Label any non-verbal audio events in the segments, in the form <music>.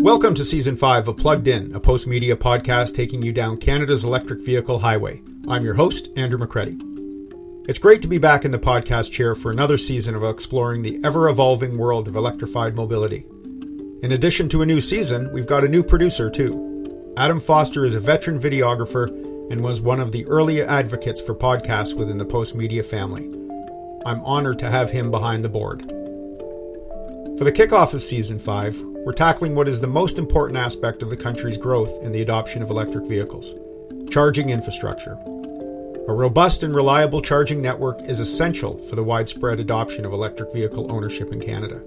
Welcome to Season 5 of Plugged In, a Postmedia podcast taking you down Canada's electric vehicle highway. I'm your host, Andrew McCredie. It's great to be back in the podcast chair for another season of exploring the ever evolving world of electrified mobility. In addition to a new season, we've got a new producer too. Adam Foster is a veteran videographer and was one of the early advocates for podcasts within the Postmedia family. I'm honored to have him behind the board. For the kickoff of Season 5, we're tackling what is the most important aspect of the country's growth in the adoption of electric vehicles charging infrastructure. A robust and reliable charging network is essential for the widespread adoption of electric vehicle ownership in Canada.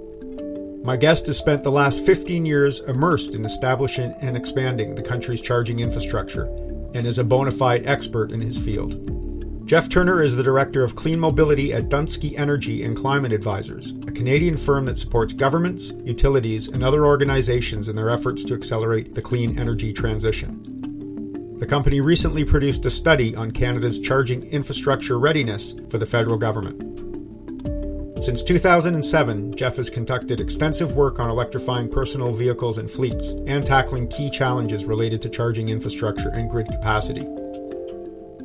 My guest has spent the last 15 years immersed in establishing and expanding the country's charging infrastructure and is a bona fide expert in his field. Jeff Turner is the director of clean mobility at Dunsky Energy and Climate Advisors, a Canadian firm that supports governments, utilities, and other organizations in their efforts to accelerate the clean energy transition. The company recently produced a study on Canada's charging infrastructure readiness for the federal government. Since 2007, Jeff has conducted extensive work on electrifying personal vehicles and fleets and tackling key challenges related to charging infrastructure and grid capacity.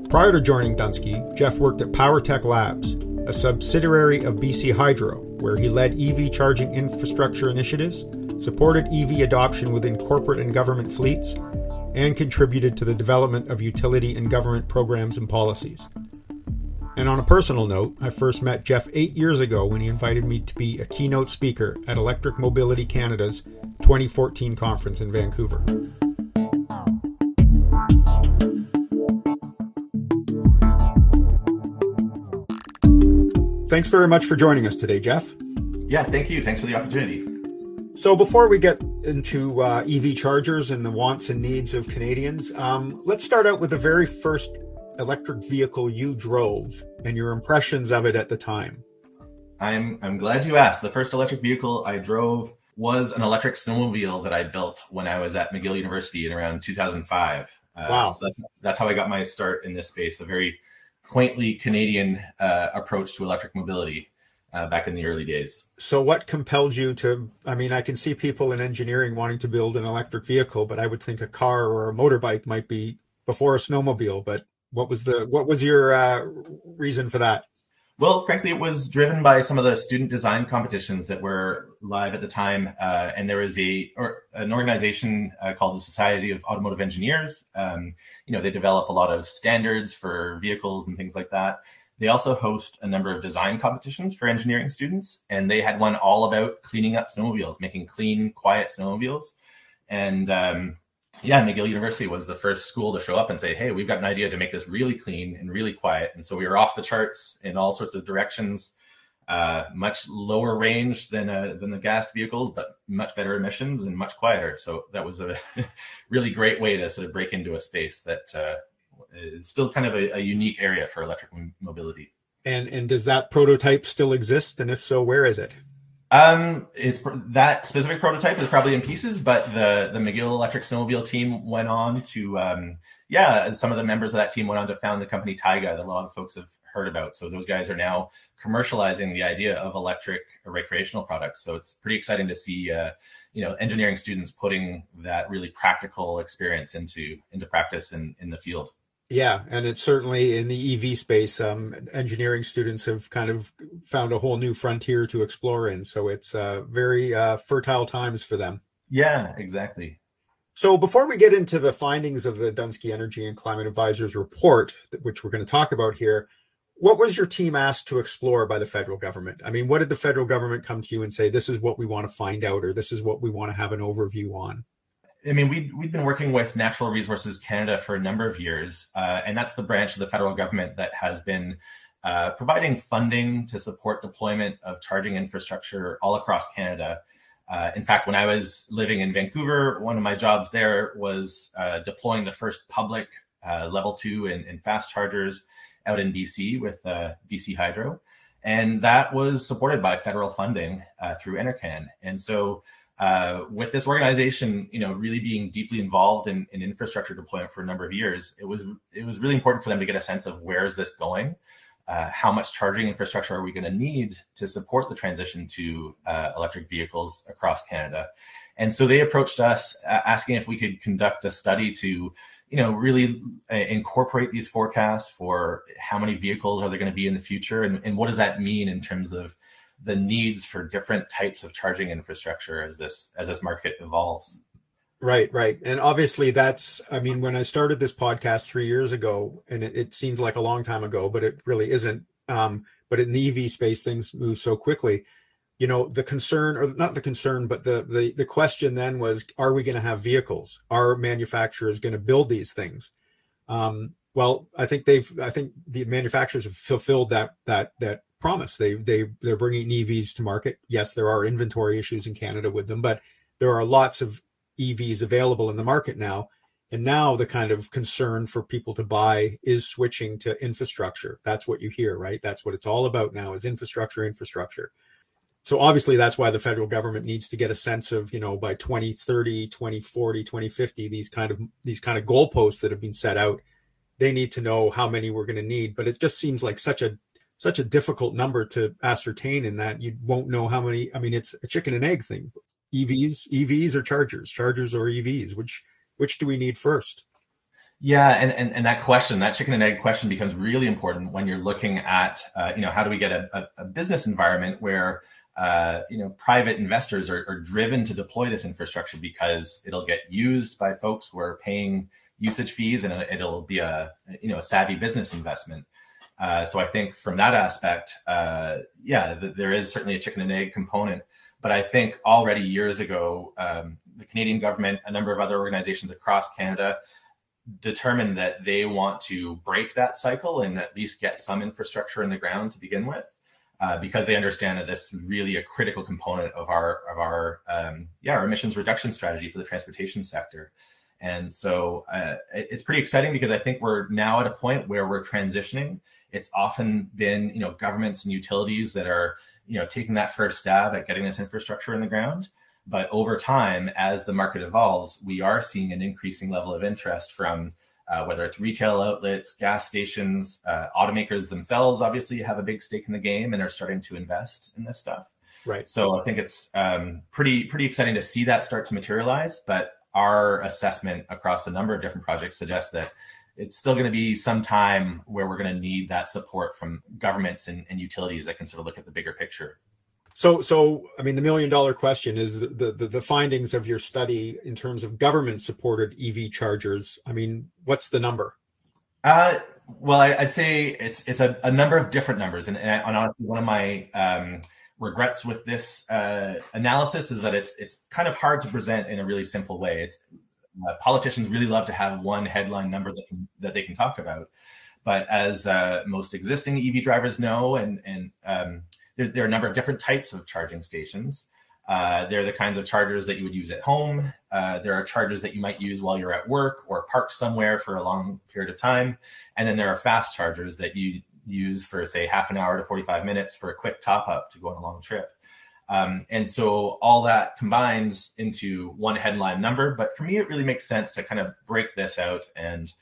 Prior to joining Dunsky, Jeff worked at PowerTech Labs, a subsidiary of BC Hydro, where he led EV charging infrastructure initiatives, supported EV adoption within corporate and government fleets, and contributed to the development of utility and government programs and policies. And on a personal note, I first met Jeff eight years ago when he invited me to be a keynote speaker at Electric Mobility Canada's 2014 conference in Vancouver. Thanks very much for joining us today, Jeff. Yeah, thank you. Thanks for the opportunity. So, before we get into uh, EV chargers and the wants and needs of Canadians, um, let's start out with the very first electric vehicle you drove and your impressions of it at the time. I'm I'm glad you asked. The first electric vehicle I drove was an electric snowmobile that I built when I was at McGill University in around 2005. Uh, wow! So that's that's how I got my start in this space. A very quaintly Canadian uh, approach to electric mobility uh, back in the early days. So, what compelled you to? I mean, I can see people in engineering wanting to build an electric vehicle, but I would think a car or a motorbike might be before a snowmobile. But what was the what was your uh, reason for that? Well, frankly, it was driven by some of the student design competitions that were live at the time, uh, and there was a or an organization uh, called the Society of Automotive Engineers. Um, you know, they develop a lot of standards for vehicles and things like that. They also host a number of design competitions for engineering students, and they had one all about cleaning up snowmobiles, making clean, quiet snowmobiles. And um, yeah, McGill University was the first school to show up and say, "Hey, we've got an idea to make this really clean and really quiet." And so we were off the charts in all sorts of directions. Uh, much lower range than uh, than the gas vehicles, but much better emissions and much quieter. So that was a <laughs> really great way to sort of break into a space that uh, is still kind of a, a unique area for electric mobility. And and does that prototype still exist? And if so, where is it? Um, it's that specific prototype is probably in pieces, but the the McGill Electric Snowmobile team went on to, um, yeah, some of the members of that team went on to found the company Taiga that a lot of folks have heard about. So those guys are now commercializing the idea of electric recreational products. So it's pretty exciting to see, uh, you know, engineering students putting that really practical experience into into practice in in the field. Yeah, and it's certainly in the EV space. Um, engineering students have kind of found a whole new frontier to explore in. So it's uh, very uh, fertile times for them. Yeah, exactly. So before we get into the findings of the Dunsky Energy and Climate Advisors report, which we're going to talk about here, what was your team asked to explore by the federal government? I mean, what did the federal government come to you and say, this is what we want to find out, or this is what we want to have an overview on? I mean, we we've been working with Natural Resources Canada for a number of years, uh, and that's the branch of the federal government that has been uh, providing funding to support deployment of charging infrastructure all across Canada. Uh, in fact, when I was living in Vancouver, one of my jobs there was uh, deploying the first public uh, level two and, and, fast chargers out in BC with uh, BC Hydro. And that was supported by federal funding through NRCan. And so uh, with this organization, you know, really being deeply involved in, in, infrastructure deployment for a number of years, it was it was really important for them to get a sense of where is this going, uh, how much charging infrastructure are we going to need to support the transition to uh, electric vehicles across Canada? And so they approached us asking if we could conduct a study to, you know, really uh, incorporate these forecasts for how many vehicles are there going to be in the future, and, and what does that mean in terms of the needs for different types of charging infrastructure as this as this market evolves. Right, right. And obviously that's I mean, when I started this podcast three years ago, and it, it seems like a long time ago, but it really isn't. Um, but in the EV space, things move so quickly. You know, the concern or not the concern, but the the, the question then was, are we going to have vehicles? Are manufacturers going to build these things? Um, well, I think they've I think the manufacturers have fulfilled that that that promise. They they they're bringing EVs to market. Yes, there are inventory issues in Canada with them, but there are lots of EVs available in the market now. And now the kind of concern for people to buy is switching to infrastructure. That's what you hear, right? That's what it's all about now is infrastructure, infrastructure. So obviously that's why the federal government needs to get a sense of, you know, by 2030, 2040, 2050, these kind of these kind of goalposts that have been set out, they need to know how many we're going to need. But it just seems like such a such a difficult number to ascertain in that you won't know how many i mean it's a chicken and egg thing. Evs evs or chargers chargers or evs which which do we need first? Yeah and, and and that question that chicken and egg question becomes really important when you're looking at uh, you know how do we get a, a, a business environment where uh, you know private investors are, are driven to deploy this infrastructure because it'll get used by folks who are paying usage fees and it'll be a you know a savvy business investment uh, so I think from that aspect, uh, yeah, th- there is certainly a chicken and egg component. But I think already years ago, um, the Canadian government, a number of other organizations across Canada, determined that they want to break that cycle and at least get some infrastructure in the ground to begin with, uh, because they understand that this is really a critical component of our of our um, yeah our emissions reduction strategy for the transportation sector. And so uh, it's pretty exciting because I think we're now at a point where we're transitioning it's often been, you know, governments and utilities that are, you know, taking that first stab at getting this infrastructure in the ground. But over time, as the market evolves, we are seeing an increasing level of interest from uh, whether it's retail outlets, gas stations, uh, automakers themselves obviously have a big stake in the game and are starting to invest in this stuff. Right. So I think it's um, pretty pretty exciting to see that start to materialize. But our assessment across a number of different projects suggests that it's still going to be some time where we're going to need that support from governments and, and, utilities that can sort of look at the bigger picture. So, so I mean, the million dollar question is the, the, the findings of your study in terms of government supported EV chargers. I mean, what's the number? Uh, well, I, would say it's it's a, a, number of different numbers, and, and honestly, one of my um, regrets with this uh, analysis is that it's it's kind of hard to present in a really simple way. It's uh, politicians really love to have one headline number that, can, that they can talk about. But as uh, most existing EV drivers know, and, and um, there, there, are a number of different types of charging stations. Uh, they're the kinds of chargers that you would use at home. Uh, there are chargers that you might use while you're at work or parked somewhere for a long period of time. And then there are fast chargers that you use for, say, half an hour to 45 minutes for a quick top up to go on a long trip. Um, and so all that combines into one headline number. But for me, it really makes sense to kind of break this out and,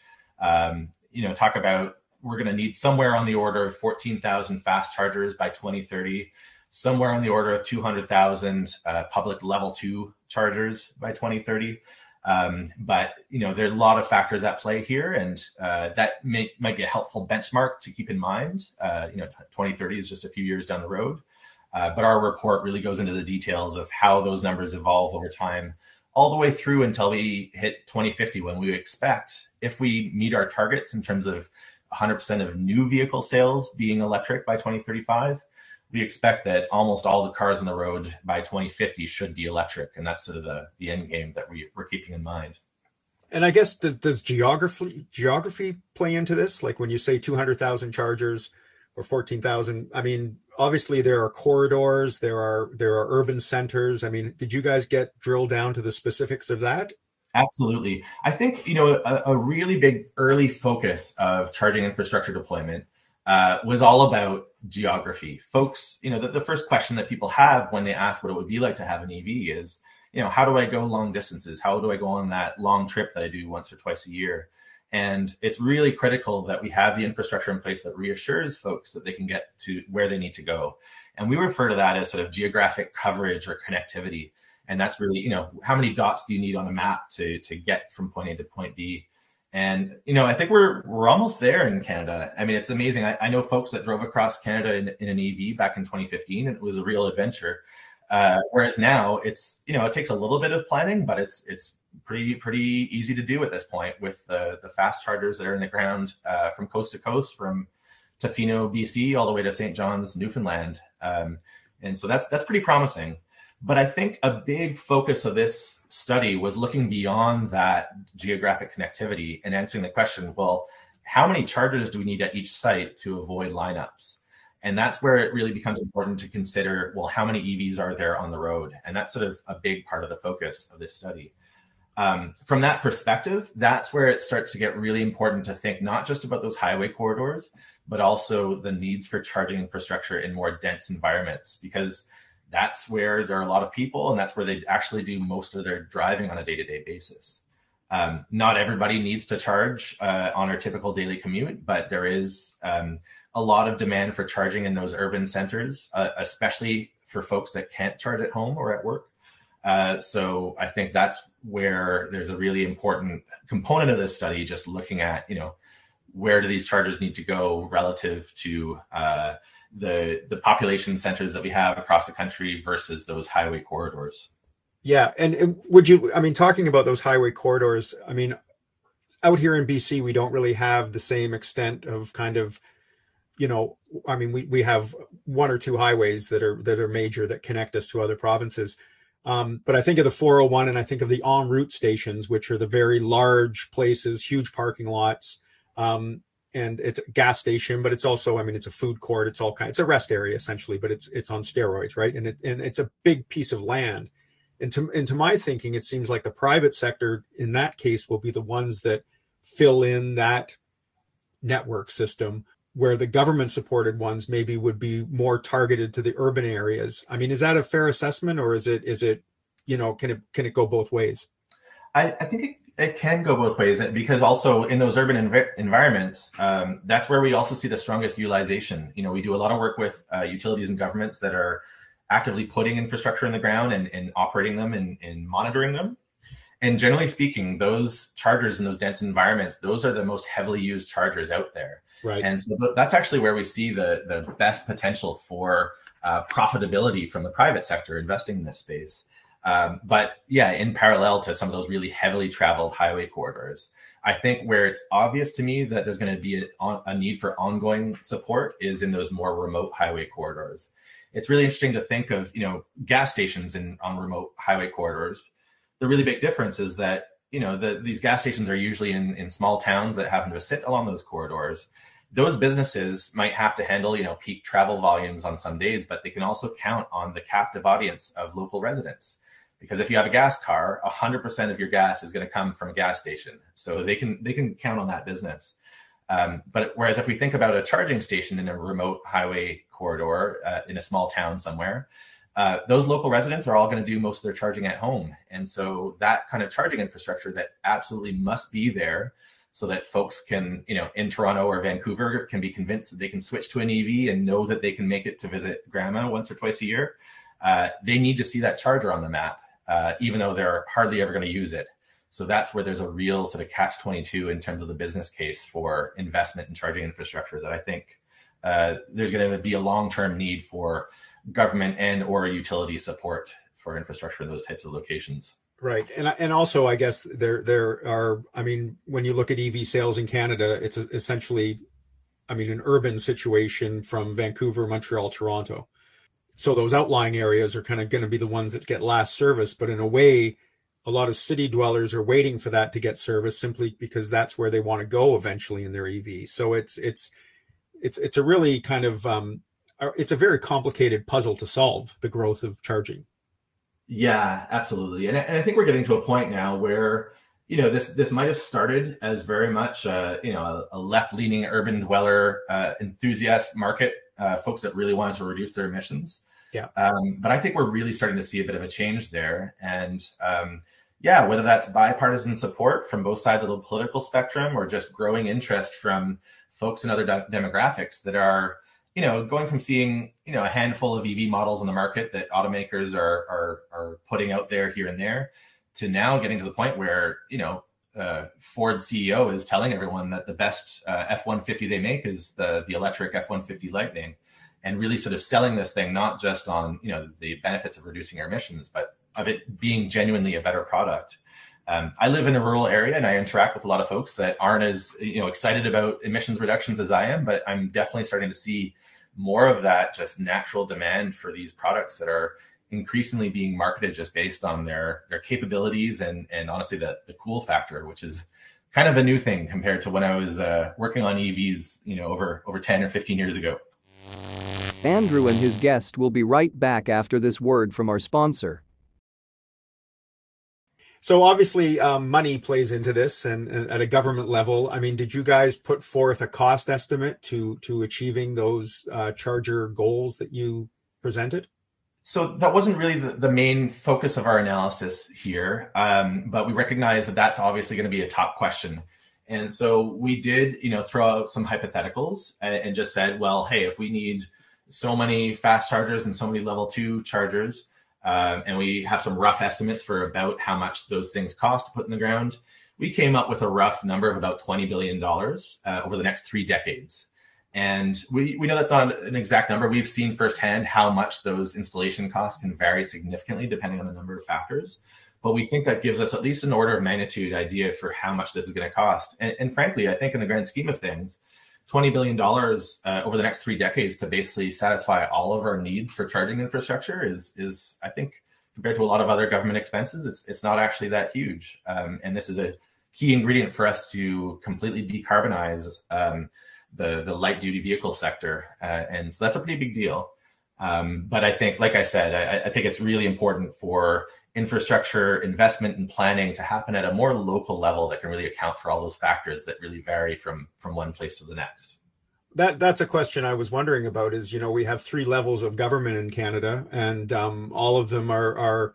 um, you know, talk about we're going to need somewhere on the order of 14,000 fast chargers by 2030, somewhere on the order of 200,000 uh, public level two chargers by 2030. Um, but you know there are a lot of factors at play here, and uh, that may, might be a helpful benchmark to keep in mind. Uh, you know, 2030 is just a few years down the road. Uh, but our report really goes into the details of how those numbers evolve over time, all the way through until we hit 2050, when we expect, if we meet our targets in terms of 100% of new vehicle sales being electric by 2035, we expect that almost all the cars on the road by 2050 should be electric. And that's sort of the, the end game that we, we're keeping in mind. And I guess does, does geography geography play into this? Like when you say 200,000 chargers, or 14,000. I mean, obviously there are corridors, there are there are urban centers. I mean, did you guys get drilled down to the specifics of that? Absolutely. I think you know a, a really big early focus of charging infrastructure deployment uh, was all about geography. Folks, you know, the, the first question that people have when they ask what it would be like to have an EV is, you know, how do I go long distances? How do I go on that long trip that I do once or twice a year? And it's really critical that we have the infrastructure in place that reassures folks that they can get to where they need to go. And we refer to that as sort of geographic coverage or connectivity. And that's really, you know, how many dots do you need on a map to to get from point A to point B? And you know, I think we're we're almost there in Canada. I mean, it's amazing. I, I know folks that drove across Canada in, in, an EV back in 2015, and it was a real adventure. Uh, whereas now, it's you know, it takes a little bit of planning, but it's it's pretty pretty easy to do at this point with the the fast chargers that are in the ground uh, from coast to coast, from Tofino, BC, all the way to St. John's, Newfoundland, um, and so that's that's pretty promising. But I think a big focus of this study was looking beyond that geographic connectivity and answering the question: Well, how many chargers do we need at each site to avoid lineups? And that's where it really becomes important to consider well, how many EVs are there on the road? And that's sort of a big part of the focus of this study um, from that perspective, that's where it starts to get really important to think not just about those highway corridors, but also the needs for charging infrastructure in more dense environments, because that's where there are a lot of people and that's where they actually do most of their driving on a day to day basis. Um, not everybody needs to charge uh, on our typical daily commute, but there is um, a lot of demand for charging in those urban centers, uh, especially for folks that can't charge at home or at work. Uh, so I think that's where there's a really important component of this study, just looking at, you know, where do these charges need to go relative to uh, the the population centers that we have across the country versus those highway corridors. Yeah, and would you? I mean, talking about those highway corridors, I mean, out here in BC, we don't really have the same extent of kind of, you know, I mean, we we have one or two highways that are that are major that connect us to other provinces um, but I think of the 401 and I think of the ONroute stations, which are the very large places, huge parking lots. Um, and it's a gas station, but it's also, I mean, it's a food court. It's all kind, it's a rest area essentially, but it's, it's on steroids, right? And it, and it's a big piece of land. And to, and to my thinking, it seems like the private sector in that case will be the ones that fill in that network system where the government supported ones maybe would be more targeted to the urban areas. I mean, is that a fair assessment or is it is it you know can it can it go both ways? I, I think it, it can go both ways because also in those urban env- environments, um, that's where we also see the strongest utilization. You know, we do a lot of work with uh, utilities and governments that are actively putting infrastructure in the ground and, and operating them and, and monitoring them. And generally speaking, those chargers in those dense environments, those are the most heavily used chargers out there. Right. And so that's actually where we see the, the best potential for uh, profitability from the private sector investing in this space. Um, but yeah, in parallel to some of those really heavily traveled highway corridors, I think where it's obvious to me that there's going to be a, a, need for ongoing support is in those more remote highway corridors. It's really interesting to think of, you know, gas stations in on remote highway corridors. The really big difference is that, you know, the, these gas stations are usually in, in small towns that happen to sit along those corridors those businesses might have to handle, you know, peak travel volumes on some days, but they can also count on the captive audience of local residents. Because if you have a gas car, 100% of your gas is going to come from a gas station. So they can they can count on that business. Um, but whereas if we think about a charging station in a remote highway corridor uh, in a small town somewhere, uh, those local residents are all going to do most of their charging at home. And so that kind of charging infrastructure that absolutely must be there so that folks can, you know, in Toronto or Vancouver can be convinced that they can switch to an EV and know that they can make it to visit grandma once or twice a year. Uh, they need to see that charger on the map, uh, even though they're hardly ever going to use it. So that's where there's a real sort of catch 22 in terms of the business case for investment in charging infrastructure that I think uh, there's going to be a long-term need for government and or utility support for infrastructure in those types of locations. Right, and and also I guess there there are. I mean, when you look at EV sales in Canada, it's essentially, I mean, an urban situation from Vancouver, Montreal, Toronto. So those outlying areas are kind of going to be the ones that get last service. But in a way, a lot of city dwellers are waiting for that to get service simply because that's where they want to go eventually in their EV. So it's it's it's it's a really kind of um, it's a very complicated puzzle to solve the growth of charging. Yeah, absolutely, and, and I think we're getting to a point now where you know this this might have started as very much uh, you know a, a left leaning urban dweller uh, enthusiast market, uh, folks that really wanted to reduce their emissions. Yeah. Um, but I think we're really starting to see a bit of a change there, and um, yeah, whether that's bipartisan support from both sides of the political spectrum or just growing interest from folks in other de- demographics that are you know, going from seeing you know a handful of EV models on the market that automakers are are are putting out there here and there, to now getting to the point where you know uh, Ford CEO is telling everyone that the best uh, F-150 they make is the the electric F-150 Lightning, and really sort of selling this thing not just on you know the benefits of reducing emissions, but of it being genuinely a better product. Um, I live in a rural area and I interact with a lot of folks that aren't as you know excited about emissions reductions as I am, but I'm definitely starting to see more of that just natural demand for these products that are increasingly being marketed just based on their their capabilities and and honestly the the cool factor, which is kind of a new thing compared to when I was uh, working on EVs, you know, over over 10 or 15 years ago. Andrew and his guest will be right back after this word from our sponsor. So obviously, um, money plays into this, and, and, at a government level. I mean, did you guys put forth a cost estimate to to achieving those uh, charger goals that you presented? So that wasn't really the, the main focus of our analysis here, um, but we recognize that that's obviously going to be a top question. And so we did, you know, throw out some hypotheticals and, and just said, well, hey, if we need so many fast chargers and so many level two chargers, um, and we have some rough estimates for about how much those things cost to put in the ground. We came up with a rough number of about $20 billion uh, over the next three decades. And we, we know that's not an exact number. We've seen firsthand how much those installation costs can vary significantly depending on the number of factors. But we think that gives us at least an order of magnitude idea for how much this is going to cost. And, and frankly, I think in the grand scheme of things, $20 billion uh, over the next three decades to basically satisfy all of our needs for charging infrastructure is, is I think, compared to a lot of other government expenses, it's, it's not actually that huge. Um, and this is a key ingredient for us to completely decarbonize um, the, the light duty vehicle sector. Uh, and so that's a pretty big deal. Um, but I think, like I said, I, I think it's really important for infrastructure investment and planning to happen at a more local level that can really account for all those factors that really vary from from one place to the next? That that's a question i was wondering about is you know we have three levels of government in canada and um, all of them are are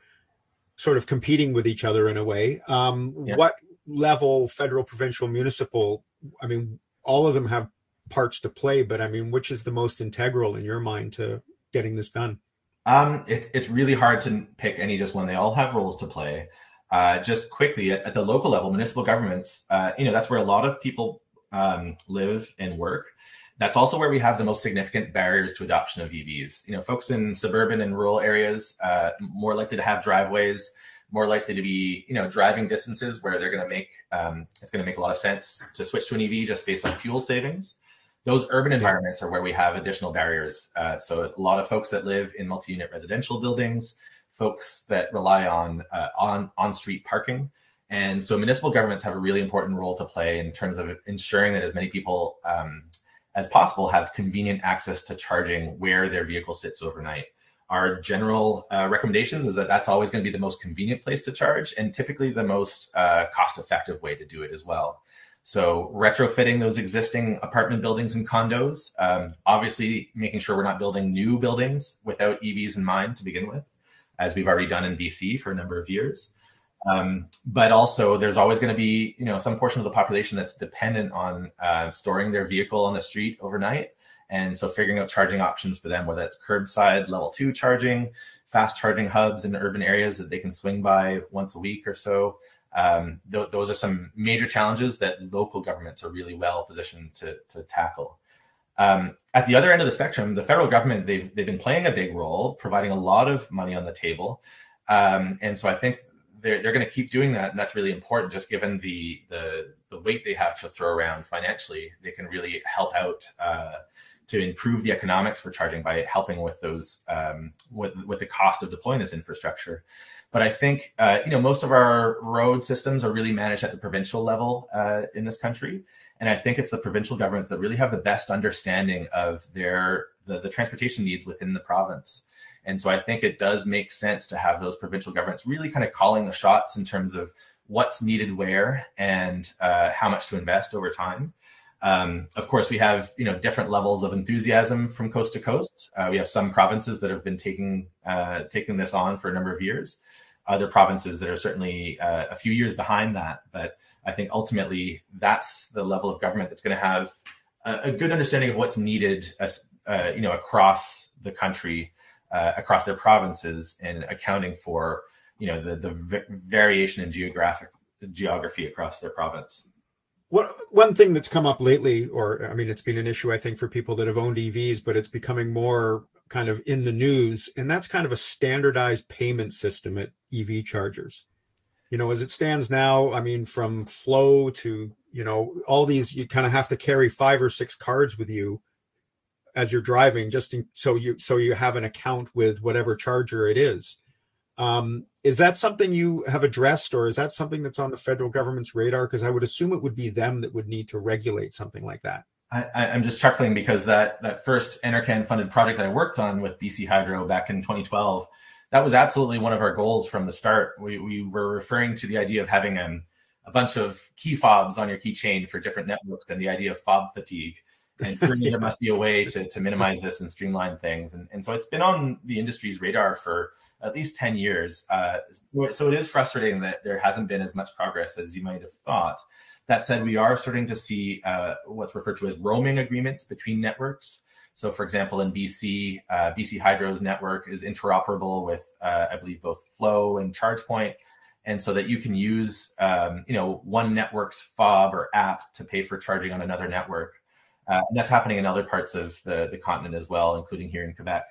sort of competing with each other in a way. Um, yeah. what level federal provincial municipal i mean all of them have parts to play but i mean which is the most integral in your mind to getting this done um, it's it's really hard to pick any just one. They all have roles to play. Uh, just quickly at, at, the local level, municipal governments, uh, you know, that's where a lot of people um, live and work. That's also where we have the most significant barriers to adoption of EVs. You know, folks in suburban and rural areas uh, more likely to have driveways, more likely to be, you know, driving distances where they're going to make um, it's going to make a lot of sense to switch to an EV just based on fuel savings those urban environments are where we have additional barriers. Uh, so a lot of folks that live in multi-unit residential buildings, folks that rely on uh, on on-street parking, and so municipal governments have a really important role to play in terms of ensuring that as many people um, as possible have convenient access to charging where their vehicle sits overnight. Our general uh, recommendations is that that's always going to be the most convenient place to charge and typically the most uh, cost-effective way to do it as well. So retrofitting those existing apartment buildings and condos, um, obviously making sure we're not building new buildings without EVs in mind to begin with, as we've already done in BC for a number of years. Um, but also, there's always going to be, you know, some portion of the population that's dependent on uh, storing their vehicle on the street overnight, and so figuring out charging options for them, whether that's curbside level two charging, fast charging hubs in urban areas that they can swing by once a week or so, um, th- those are some major challenges that local governments are really well positioned to, to tackle. Um, at the other end of the spectrum, the federal government they've they've been playing a big role, providing a lot of money on the table, um, and so I think they're they're going to keep doing that, and that's really important. Just given the the the weight they have to throw around financially, they can really help out uh, to improve the economics for charging by helping with those um, with with the cost of deploying this infrastructure. But I think uh, you know most of our road systems are really managed at the provincial level uh, in this country, And I think it's the provincial governments that really have the best understanding of their the, the transportation needs within the province. And so I think it does make sense to have those provincial governments really kind of calling the shots in terms of what's needed where and uh, how much to invest over time. Um, of course, we have you know different levels of enthusiasm from coast to coast. Uh, we have some provinces that have been taking uh, taking this on for a number of years. Other provinces that are certainly uh, a few years behind that. But I think ultimately that's the level of government that's going to have a, a, good understanding of what's needed, uh, you know, across the country, uh, across their provinces, and accounting for you know the the v- variation in geographic geography across their province. What one thing that's come up lately, or I mean, it's been an issue I think for people that have owned EVs, but it's becoming more kind of in the news, and that's kind of a standardized payment system at EV chargers. You know, as it stands now, I mean, from FLO to you know all these, you kind of have to carry five or six cards with you as you're driving, just in, so you so you have an account with whatever charger it is. Um, is that something you have addressed, or is that something that's on the federal government's radar? Because I would assume it would be them that would need to regulate something like that. I, am just chuckling because that that first NRCan funded project that I worked on with BC Hydro back in 2012, that was absolutely one of our goals from the start. We, we were referring to the idea of having um, a bunch of key fobs on your keychain for different networks and the idea of fob fatigue. And <laughs> surely there must be a way to, to minimize this and streamline things. And, and so it's been on the industry's radar for at least 10 years. Uh, so, so it is frustrating that there hasn't been as much progress as you might have thought. That said, we are starting to see uh, what's referred to as roaming agreements between networks. So, for example, in BC, uh, BC Hydro's network is interoperable with, uh, I believe, both FLO and ChargePoint, and so that you can use, um, you know, one network's fob or app to pay for charging on another network. Uh, and that's happening in other parts of the, the continent as well, including here in Quebec.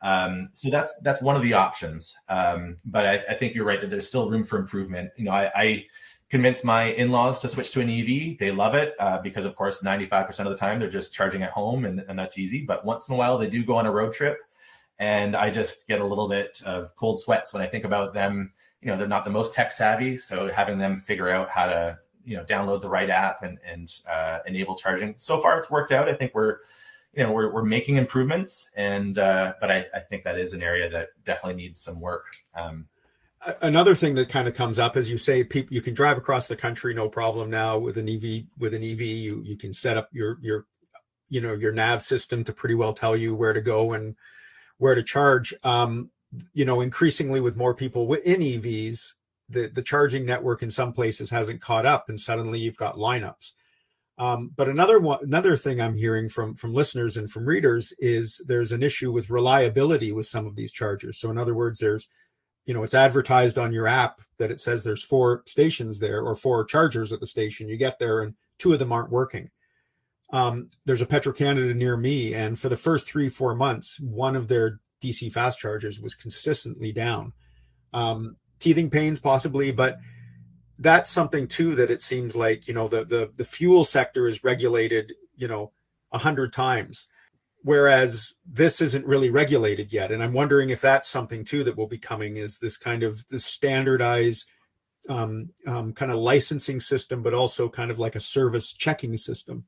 Um, so that's that's one of the options. Um, but I, I, think you're right that there's still room for improvement. You know, I, I convinced my in-laws to switch to an EV. They love it uh, because, of course, 95% of the time they're just charging at home, and, and that's easy. But once in a while, they do go on a road trip, and I just get a little bit of cold sweats when I think about them. You know, they're not the most tech savvy, so having them figure out how to you know download the right app and and uh, enable charging. So far, it's worked out. I think we're you know we're, we're making improvements and uh, but I, I think that is an area that definitely needs some work um, another thing that kind of comes up as you say people you can drive across the country no problem now with an ev with an ev you you can set up your your you know your nav system to pretty well tell you where to go and where to charge. Um, you know increasingly with more people in evs the the charging network in some places hasn't caught up and suddenly you've got lineups. Um, but another one, another thing I'm hearing from from listeners and from readers is there's an issue with reliability with some of these chargers. So in other words, there's you know it's advertised on your app that it says there's four stations there or four chargers at the station. You get there and two of them aren't working. Um, there's a Petro Canada near me, and for the first three four months, one of their DC fast chargers was consistently down. Um, teething pains possibly, but that's something too that it seems like you know the the, the fuel sector is regulated you know a hundred times whereas this isn't really regulated yet. And i'm wondering if that's something too that will be coming is this kind of this standardized um, um, kind of licensing system but also kind of like a service checking system.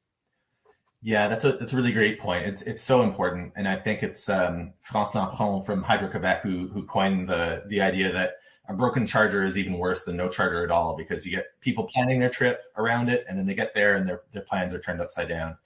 Yeah that's a that's a really great point. It's it's so important. And i think it's um, france Lampron from hydro quebec who who coined the the idea that a broken charger is even worse than no charger at all because you get people planning their trip around it and then they get there and their, their plans are turned upside down.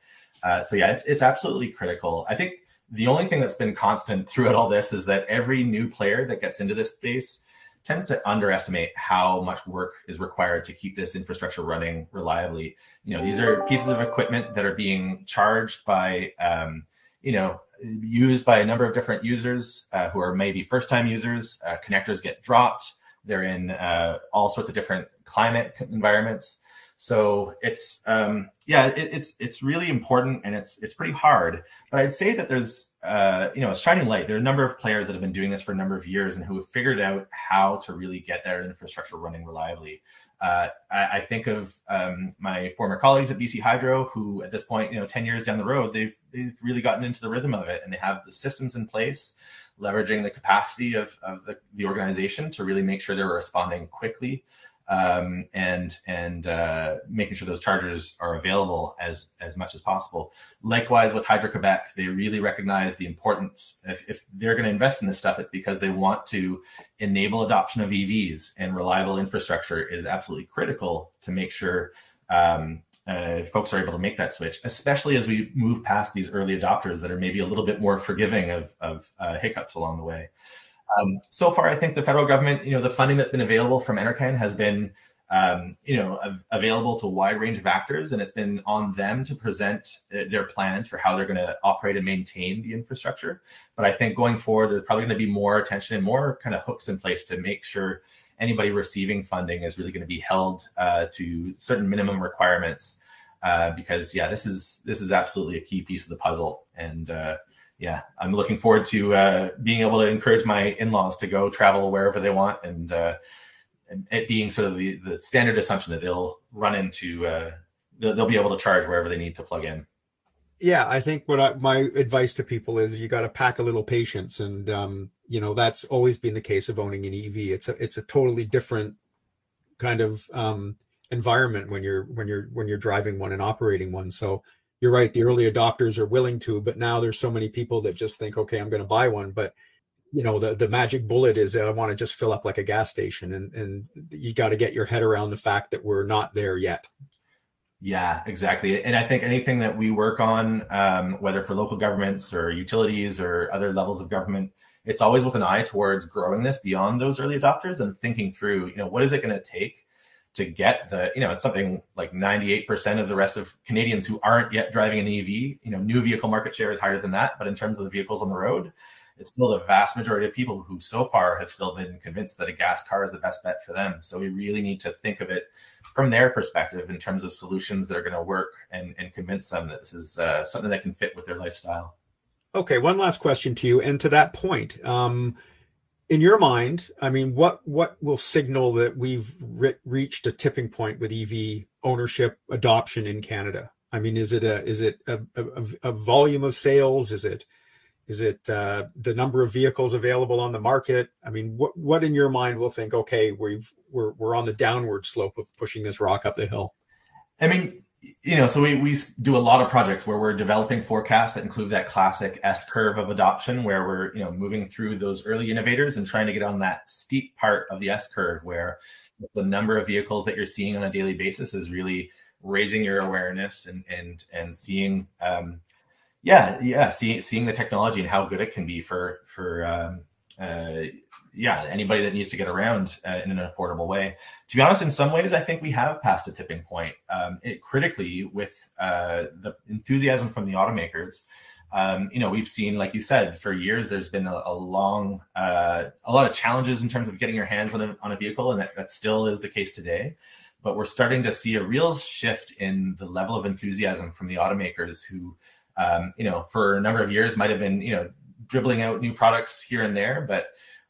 Uh, so yeah, it's, it's absolutely critical. I think the only thing that's been constant throughout all this is that every new player that gets into this space tends to underestimate how much work is required to keep this infrastructure running reliably. You know, these are pieces of equipment that are being charged by, um, you know, used by a number of different users uh, who are maybe first time users. Uh, connectors get dropped. They're in uh, all sorts of different climate environments. So it's um, yeah, it, it's it's really important and it's it's pretty hard. But I'd say that there's uh, you know a shining light. There are a number of players that have been doing this for a number of years and who have figured out how to really get their infrastructure running reliably. Uh, I, I, think of um, my former colleagues at BC Hydro, who at this point, you know, ten years down the road, they've they've really gotten into the rhythm of it, and they have the systems in place, leveraging the capacity of, of the, the organization to really make sure they're responding quickly um, and and uh, making sure those chargers are available as as much as possible. Likewise with Hydro Quebec, they really recognize the importance. If, if they're going to invest in this stuff, it's because they want to enable adoption of EVs, and reliable infrastructure is absolutely critical to make sure. Um, uh, folks are able to make that switch, especially as we move past these early adopters that are maybe a little bit more forgiving of, of uh, hiccups along the way. Um, so far, I think the federal government, you know, the funding that's been available from NRCan has been, um, you know, av- available to a wide range of actors, and it's been on them to present uh, their plans for how they're going to operate and maintain the infrastructure. But I think going forward, there's probably going to be more attention and more kind of hooks in place to make sure anybody receiving funding is really going to be held uh, to certain minimum requirements. Uh, because yeah, this is this is absolutely a key piece of the puzzle, and uh, yeah, I'm looking forward to uh, being able to encourage my in-laws to go travel wherever they want, and, uh, and it being sort of the, the standard assumption that they'll run into, uh, they'll, they'll, be able to charge wherever they need to plug in. Yeah, I think what I, my advice to people is you got to pack a little patience, and um, you know that's always been the case of owning an EV. It's a it's a totally different kind of um, environment when you're when you're when you're driving one and operating one. So you're right the early adopters are willing to but now there's so many people that just think okay i'm going to buy one but you know the the magic bullet is i want to just fill up like a gas station and and you got to get your head around the fact that we're not there yet. Yeah exactly and i think anything that we work on um, whether for local governments or utilities or other levels of government it's always with an eye towards growing this beyond those early adopters and thinking through you know what is it going to take to get the, you know, it's something like 98% of the rest of Canadians who aren't yet driving an EV. You know, new vehicle market share is higher than that. But in terms of the vehicles on the road, it's still the vast majority of people who so far have still been convinced that a gas car is the best bet for them. So we really need to think of it from their perspective in terms of solutions that are going to work and, and convince them that this is uh, something that can fit with their lifestyle. Okay, one last question to you. And to that point, um, in your mind, I mean, what what will signal that we've re- reached a tipping point with EV ownership adoption in Canada? I mean, is it a is it a, a, a volume of sales? Is it is it uh, the number of vehicles available on the market? I mean, what what in your mind will think? Okay, we've we're we're on the downward slope of pushing this rock up the hill. I mean, you know, so we, we do a lot of projects where we're developing forecasts that include that classic S curve of adoption, where we're, you know, moving through those early innovators and trying to get on that steep part of the S curve where the number of vehicles that you're seeing on a daily basis is really raising your awareness and, and, and seeing, um, yeah, yeah, seeing, seeing the technology and how good it can be for, for, um, uh, yeah, anybody that needs to get around uh, in an affordable way. To be honest, in some ways, I think we have passed a tipping point. Um, it, critically, with uh, the enthusiasm from the automakers, um, you know, we've seen, like you said, for years there's been a, a long, uh, a lot of challenges in terms of getting your hands on a, on a vehicle, and that, that still is the case today. But we're starting to see a real shift in the level of enthusiasm from the automakers who, um, you know, for a number of years might have been, you know, dribbling out new products here and there, but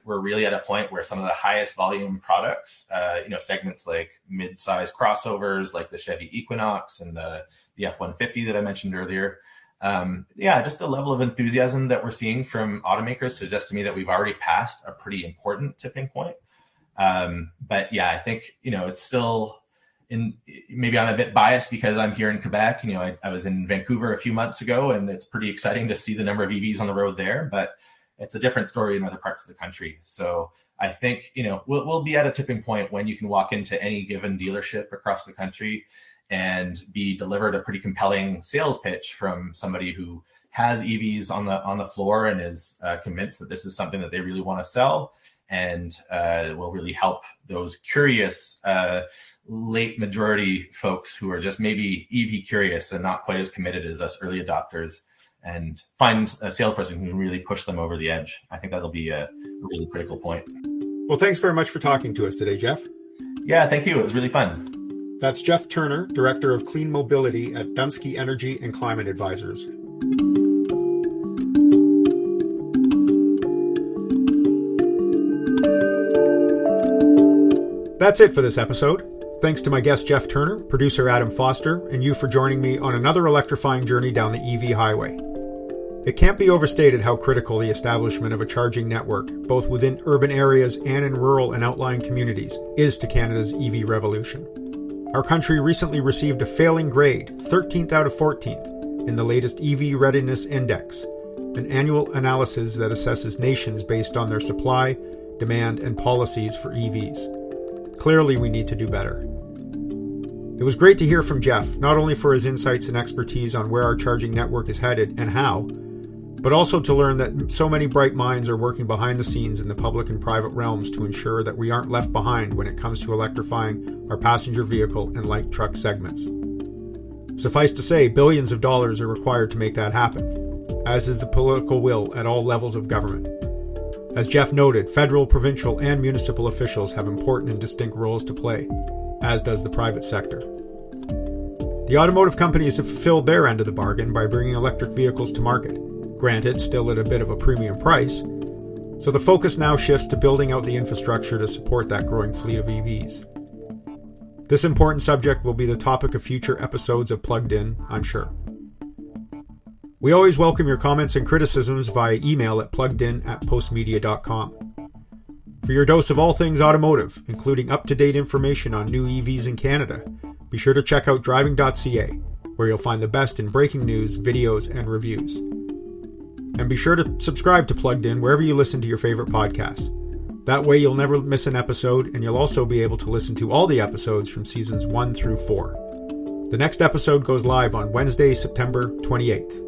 we're really at a point where some of the highest volume products, uh, you know, segments like mid-size crossovers, like the Chevy Equinox and the, the F-150 that I mentioned earlier. Um, yeah, just the level of enthusiasm that we're seeing from automakers suggests to me that we've already passed a pretty important tipping point. Um, but yeah, I think, you know, it's still in, maybe I'm a bit biased because I'm here in Quebec. You know, I, I was in Vancouver a few months ago and it's pretty exciting to see the number of EVs on the road there, but it's a different story in other parts of the country. So I think you know we'll, we'll be at a tipping point when you can walk into any given dealership across the country and be delivered a pretty compelling sales pitch from somebody who has EVs on the on the floor and is uh, convinced that this is something that they really want to sell and uh, will really help those curious uh, late majority folks who are just maybe EV curious and not quite as committed as us early adopters and find a salesperson who can really push them over the edge. I think that'll be a really critical point. Well, thanks very much for talking to us today, Jeff. Yeah, thank you. It was really fun. That's Jeff Turner, Director of Clean Mobility at Dunsky Energy and Climate Advisors. That's it for this episode. Thanks to my guest Jeff Turner, producer Adam Foster, and you for joining me on another electrifying journey down the EV highway. It can't be overstated how critical the establishment of a charging network, both within urban areas and in rural and outlying communities, is to Canada's EV revolution. Our country recently received a failing grade, 13th out of 14th, in the latest EV Readiness Index, an annual analysis that assesses nations based on their supply, demand, and policies for EVs. Clearly, we need to do better. It was great to hear from Jeff, not only for his insights and expertise on where our charging network is headed and how, but also to learn that so many bright minds are working behind the scenes in the public and private realms to ensure that we aren't left behind when it comes to electrifying our passenger vehicle and light truck segments. Suffice to say, billions of dollars are required to make that happen, as is the political will at all levels of government. As Jeff noted, federal, provincial, and municipal officials have important and distinct roles to play, as does the private sector. The automotive companies have fulfilled their end of the bargain by bringing electric vehicles to market granted, still at a bit of a premium price. So the focus now shifts to building out the infrastructure to support that growing fleet of EVs. This important subject will be the topic of future episodes of Plugged In, I'm sure. We always welcome your comments and criticisms via email at pluggedin at postmedia.com. For your dose of all things automotive, including up to date information on new EVs in Canada, be sure to check out driving.ca, where you'll find the best in breaking news, videos, and reviews. And be sure to subscribe to Plugged In wherever you listen to your favorite podcast. That way, you'll never miss an episode, and you'll also be able to listen to all the episodes from seasons 1 through 4. The next episode goes live on Wednesday, September 28th.